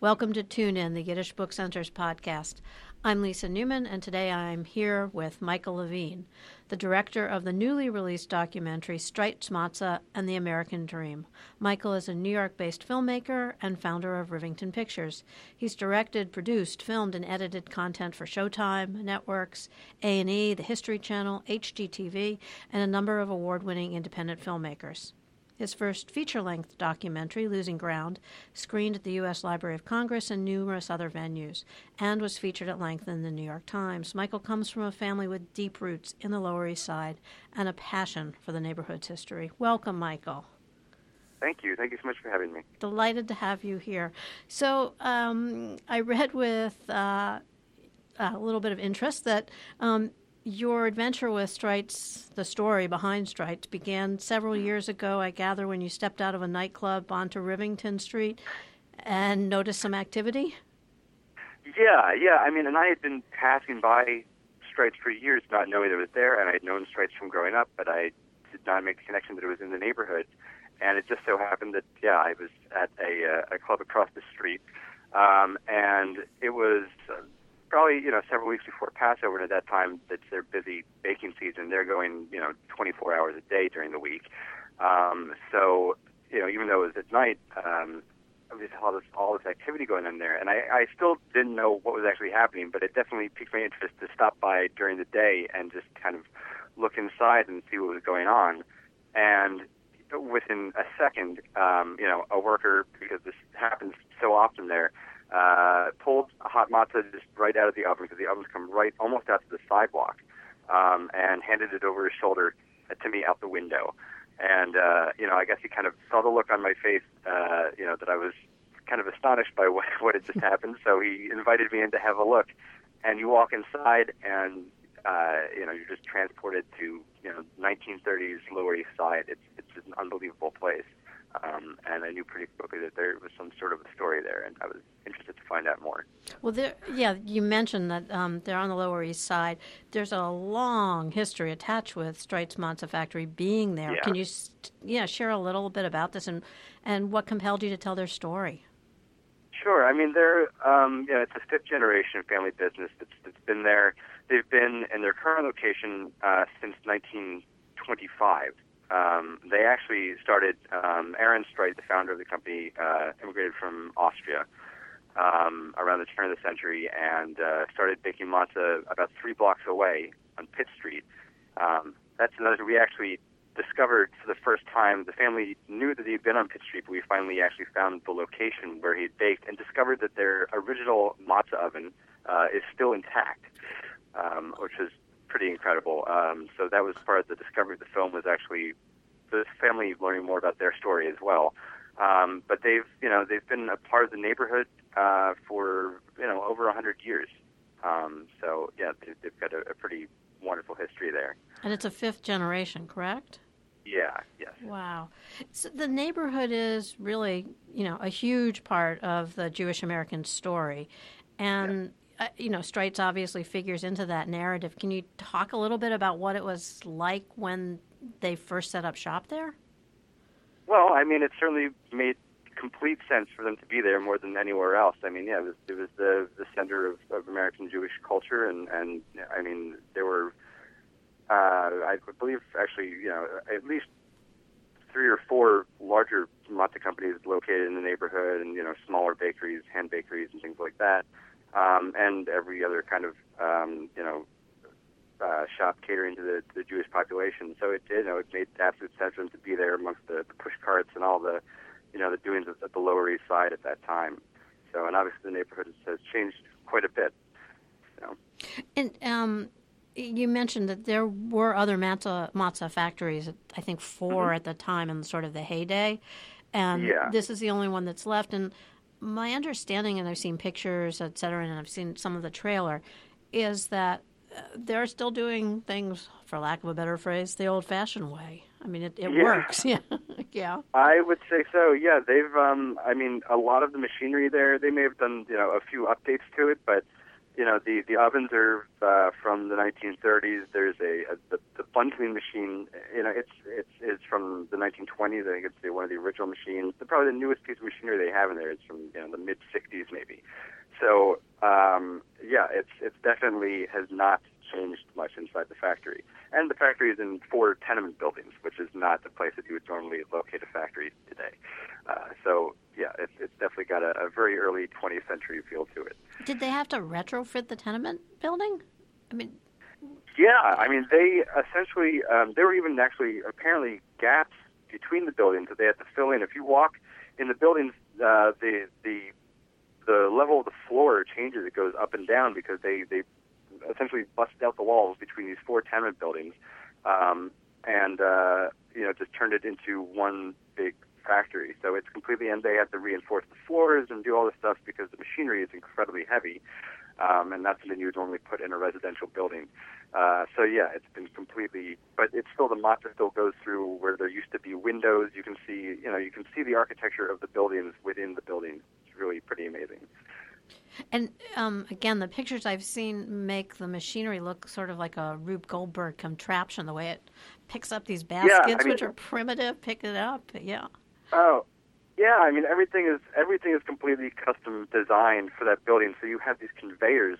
Welcome to Tune In, the Yiddish Book Center's podcast. I'm Lisa Newman, and today I'm here with Michael Levine, the director of the newly released documentary Streit's Matzah and the American Dream. Michael is a New York based filmmaker and founder of Rivington Pictures. He's directed, produced, filmed, and edited content for Showtime, Networks, A&E, the History Channel, HGTV, and a number of award winning independent filmmakers. His first feature length documentary, Losing Ground, screened at the U.S. Library of Congress and numerous other venues, and was featured at length in the New York Times. Michael comes from a family with deep roots in the Lower East Side and a passion for the neighborhood's history. Welcome, Michael. Thank you. Thank you so much for having me. Delighted to have you here. So, um, I read with uh, a little bit of interest that um, your adventure with Streit's, the story behind Streit's, began several years ago, I gather, when you stepped out of a nightclub onto Rivington Street and noticed some activity? Yeah, yeah. I mean, and I had been passing by Streit's for years, not knowing it was there, and I had known Streit's from growing up, but I did not make the connection that it was in the neighborhood. And it just so happened that, yeah, I was at a, uh, a club across the street, um, and it was. Uh, probably you know several weeks before Passover. And at that time, it's their busy baking season. They're going you know 24 hours a day during the week. Um, so you know even though it was at night, um, just all this all this activity going on there, and I, I still didn't know what was actually happening, but it definitely piqued my interest to stop by during the day and just kind of look inside and see what was going on. And within a second, um, you know, a worker because this happens so often there uh, pulled a hot matzah just right out of the oven because the ovens come right almost out to the sidewalk, um, and handed it over his shoulder to me out the window. And uh, you know, I guess he kind of saw the look on my face, uh, you know, that I was kind of astonished by what what had just happened. So he invited me in to have a look. And you walk inside, and uh, you know, you're just transported to you know 1930s Lower East Side. It's it's an unbelievable place. Um, and I knew pretty quickly that there was some sort of a story there, and I was interested to find out more. Well, there, yeah, you mentioned that um, they're on the Lower East Side. There's a long history attached with Streit's Matzah Factory being there. Yeah. Can you, yeah, share a little bit about this and and what compelled you to tell their story? Sure. I mean, they're um, yeah, it's a fifth generation family business that's, that's been there. They've been in their current location uh, since 1925. Um, they actually started. Um, Aaron Streit, the founder of the company, uh, immigrated from Austria um, around the turn of the century and uh, started baking matzah about three blocks away on Pitt Street. Um, that's another. We actually discovered for the first time. The family knew that he'd been on Pitt Street, but we finally actually found the location where he'd baked and discovered that their original matzah oven uh, is still intact, um, which was pretty incredible. Um, so that was part of the discovery of the film was actually the family learning more about their story as well. Um, but they've, you know, they've been a part of the neighborhood uh, for, you know, over a hundred years. Um, so yeah, they, they've got a, a pretty wonderful history there. And it's a fifth generation, correct? Yeah. Yes. Wow. So the neighborhood is really, you know, a huge part of the Jewish American story, and uh, you know, Streit's obviously figures into that narrative. Can you talk a little bit about what it was like when they first set up shop there? Well, I mean, it certainly made complete sense for them to be there more than anywhere else. I mean, yeah, it was, it was the the center of, of American Jewish culture, and and I mean, there were, uh, I believe, actually, you know, at least three or four larger matzah companies located in the neighborhood, and you know, smaller bakeries, hand bakeries, and things like that um, and every other kind of um, you know uh, shop catering to the, the Jewish population. So it you know it made absolute sense for them to be there amongst the, the push carts and all the you know the doings at the Lower East Side at that time. So and obviously the neighborhood has changed quite a bit. So. And um, you mentioned that there were other matzah, matzah factories. I think 4 mm-hmm. at the time in sort of the heyday, and yeah. this is the only one that's left. And my understanding, and I've seen pictures, et cetera, and I've seen some of the trailer, is that uh, they're still doing things, for lack of a better phrase, the old-fashioned way. I mean, it, it yeah. works. Yeah, yeah. I would say so. Yeah, they've. Um, I mean, a lot of the machinery there. They may have done, you know, a few updates to it, but you know, the the ovens are uh, from the 1930s. There's a, a the, the bundling machine. You know, it's it's it's from the 1920s. I think it's the, one of the original machines. The, probably the newest piece of machinery they have in there is from you know the mid 60s maybe. So um, yeah, it's it's definitely has not changed much inside the factory. And the factory is in four tenement buildings, which is not the place that you would normally locate a factory today. Uh, so yeah, it's, it's definitely got a, a very early 20th century feel to it. Did they have to retrofit the tenement building? I mean, yeah, I mean they essentially um, there were even actually apparently gaps between the buildings that they had to fill in. If you walk in the buildings, uh, the the the level of the floor changes. It goes up and down because they they essentially busted out the walls between these four tenement buildings, um, and uh, you know just turned it into one big factory. So it's completely, and they had to reinforce the floors and do all this stuff because the machinery is incredibly heavy, um, and that's something you would normally put in a residential building. Uh, so yeah, it's been completely, but it's still the matza still goes through where there used to be windows. You can see, you know, you can see the architecture of the buildings within the building. It's really pretty amazing. And um, again, the pictures I've seen make the machinery look sort of like a Rube Goldberg contraption, the way it picks up these baskets, yeah, I mean, which are primitive, pick it up. Yeah. Oh, yeah. I mean, everything is everything is completely custom designed for that building. So you have these conveyors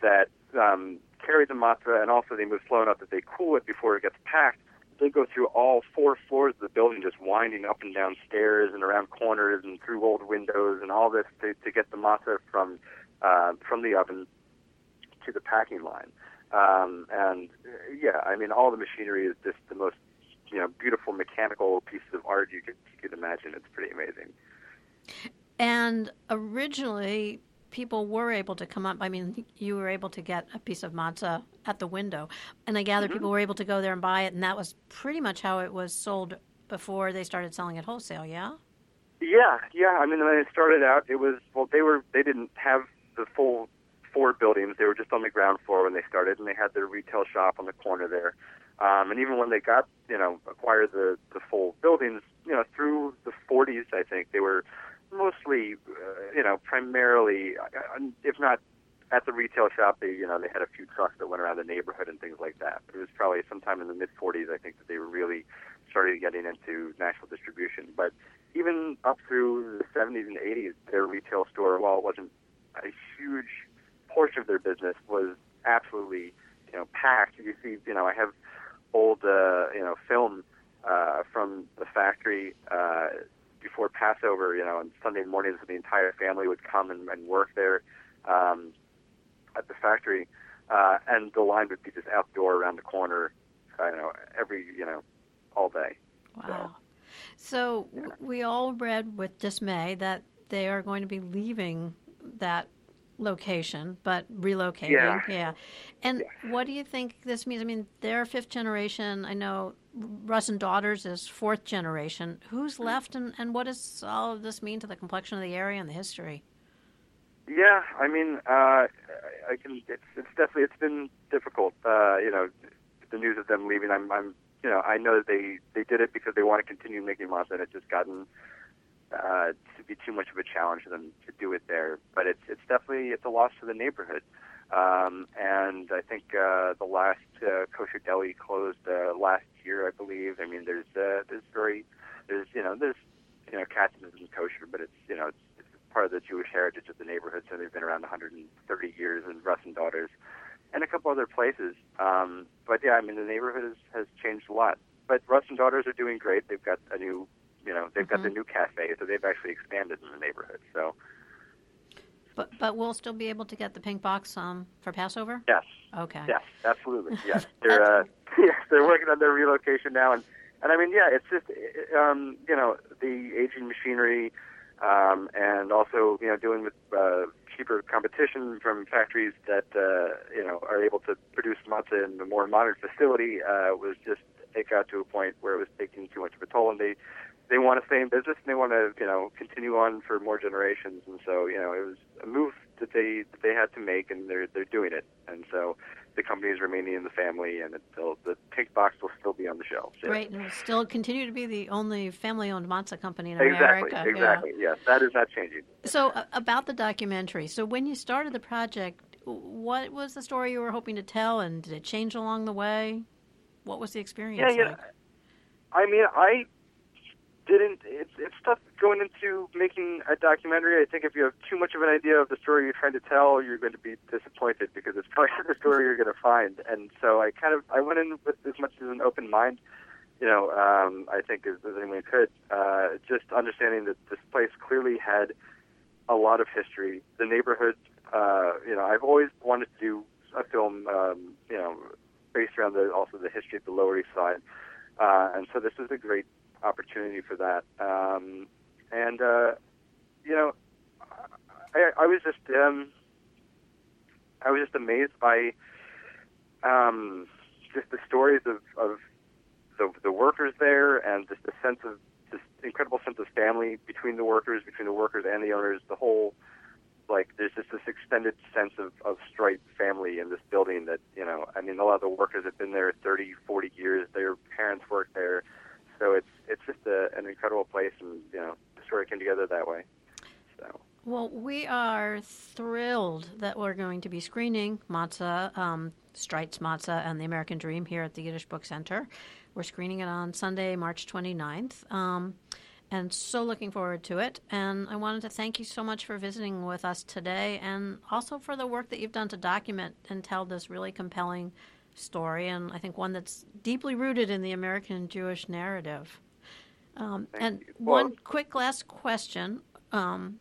that um, carry the matza, and also they move slow enough that they cool it before it gets packed. They go through all four floors of the building, just winding up and down stairs and around corners and through old windows and all this to, to get the matza from uh, from the oven to the packing line. Um, and yeah, I mean, all the machinery is just the most you know beautiful mechanical pieces of art you could you could imagine. It's pretty amazing. And originally, people were able to come up. I mean, you were able to get a piece of matza at the window, and I gather mm-hmm. people were able to go there and buy it, and that was pretty much how it was sold before they started selling it wholesale. Yeah. Yeah, yeah. I mean, when it started out, it was well, they were they didn't have the full four buildings. They were just on the ground floor when they started, and they had their retail shop on the corner there. Um, and even when they got, you know, acquired the the full buildings, you know, through the 40s, I think they were mostly, uh, you know, primarily, uh, if not at the retail shop, they, you know, they had a few trucks that went around the neighborhood and things like that. But it was probably sometime in the mid 40s, I think, that they really started getting into national distribution. But even up through the 70s and 80s, their retail store, while it wasn't a huge portion of their business, was absolutely, you know, packed. You see, you know, I have old, uh, you know, film uh, from the factory. Uh, before Passover, you know, on Sunday mornings, the entire family would come and, and work there um, at the factory, uh, and the line would be just outdoor around the corner, I don't know, every you know, all day. Wow. So, so yeah. we all read with dismay that they are going to be leaving that location, but relocating. Yeah. yeah. And yeah. what do you think this means? I mean, they're fifth generation. I know Russ and Daughters is fourth generation. Who's mm-hmm. left, and, and what does all of this mean to the complexion of the area and the history? Yeah, I mean, uh, I can. It's, it's definitely it's been difficult. Uh, you know, the news of them leaving. I'm, I'm, you know, I know that they they did it because they want to continue making matza, and it's just gotten uh, to be too much of a challenge for them to do it there. But it's it's definitely it's a loss to the neighborhood. Um, and I think uh, the last uh, kosher deli closed uh, last year, I believe. I mean, there's uh, there's very there's you know there's you know Katz's isn't kosher, but it's you know it's, it's part of the Jewish heritage of the neighborhood. So they've been around 130 years, and Russ and Daughters, and a couple other places. Um, but yeah, I mean the neighborhood has, has changed a lot. But Russ and Daughters are doing great. They've got a new you know they've mm-hmm. got the new cafe, so they've actually expanded in the neighborhood. So but but we'll still be able to get the pink box um, for Passover. Yes. Okay. Yes, absolutely. Yes, they're uh, yes they're working on their relocation now, and and I mean yeah, it's just um, you know the aging machinery, um, and also you know doing with uh, cheaper competition from factories that uh, you know are able to produce matzah in a more modern facility uh, was just it got to a point where it was taking too much of a toll, and they they want to stay in business and they want to you know continue on for more generations and so you know it was a move that they that they had to make and they're they're doing it and so the company is remaining in the family and still, the pink box will still be on the shelves. Yeah. Right, and will still continue to be the only family-owned matzah company in exactly, America. Exactly, yeah. yes, that is not changing. So uh, about the documentary, so when you started the project, what was the story you were hoping to tell, and did it change along the way? What was the experience yeah, yeah. like? I mean, I didn't. It's it's tough going into making a documentary. I think if you have too much of an idea of the story you're trying to tell, you're going to be disappointed because it's probably not the story you're going to find. And so I kind of I went in with as much as an open mind. You know, um, I think as, as anyone could, uh, just understanding that this place clearly had a lot of history. The neighborhood, uh, you know, I've always wanted to do a film, um, you know, based around the also the history of the Lower East Side, uh, and so this is a great opportunity for that. Um, and uh, you know, I, I was just um, I was just amazed by um, just the stories of, of the, the workers there, and just the sense of this incredible sense of family between the workers, between the workers and the owners. The whole like there's just this extended sense of, of Streit family in this building that, you know, I mean, a lot of the workers have been there 30, 40 years. Their parents worked there. So it's it's just a, an incredible place, and you know, the story came together that way. So. Well, we are thrilled that we're going to be screening Matzah, um, Streit's Matzah, and the American Dream here at the Yiddish Book Center. We're screening it on Sunday, March 29th. Um, and so looking forward to it. And I wanted to thank you so much for visiting with us today and also for the work that you've done to document and tell this really compelling story, and I think one that's deeply rooted in the American Jewish narrative. Um, and well, one quick last question. Um,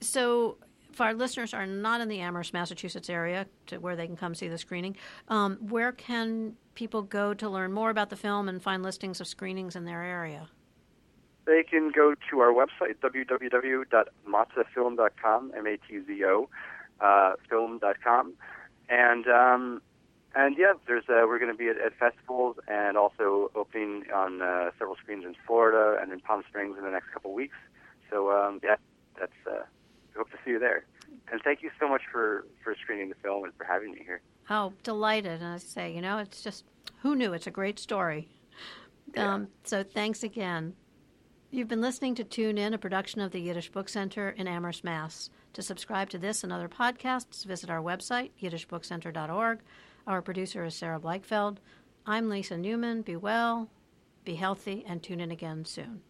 so, if our listeners are not in the Amherst, Massachusetts area, to where they can come see the screening, um, where can people go to learn more about the film and find listings of screenings in their area? They can go to our website, www.matzofilm.com, M-A-T-Z-O, uh, film.com. And um, and yeah, there's uh, we're going to be at, at festivals and also opening on uh, several screens in Florida and in Palm Springs in the next couple of weeks. So um, yeah, that's uh, hope to see you there. And thank you so much for for screening the film and for having me here. Oh, delighted! And I say, you know, it's just who knew? It's a great story. Yeah. Um, so thanks again. You've been listening to Tune In, a production of the Yiddish Book Center in Amherst, Mass. To subscribe to this and other podcasts, visit our website, yiddishbookcenter.org. Our producer is Sarah Bleichfeld. I'm Lisa Newman. Be well, be healthy, and tune in again soon.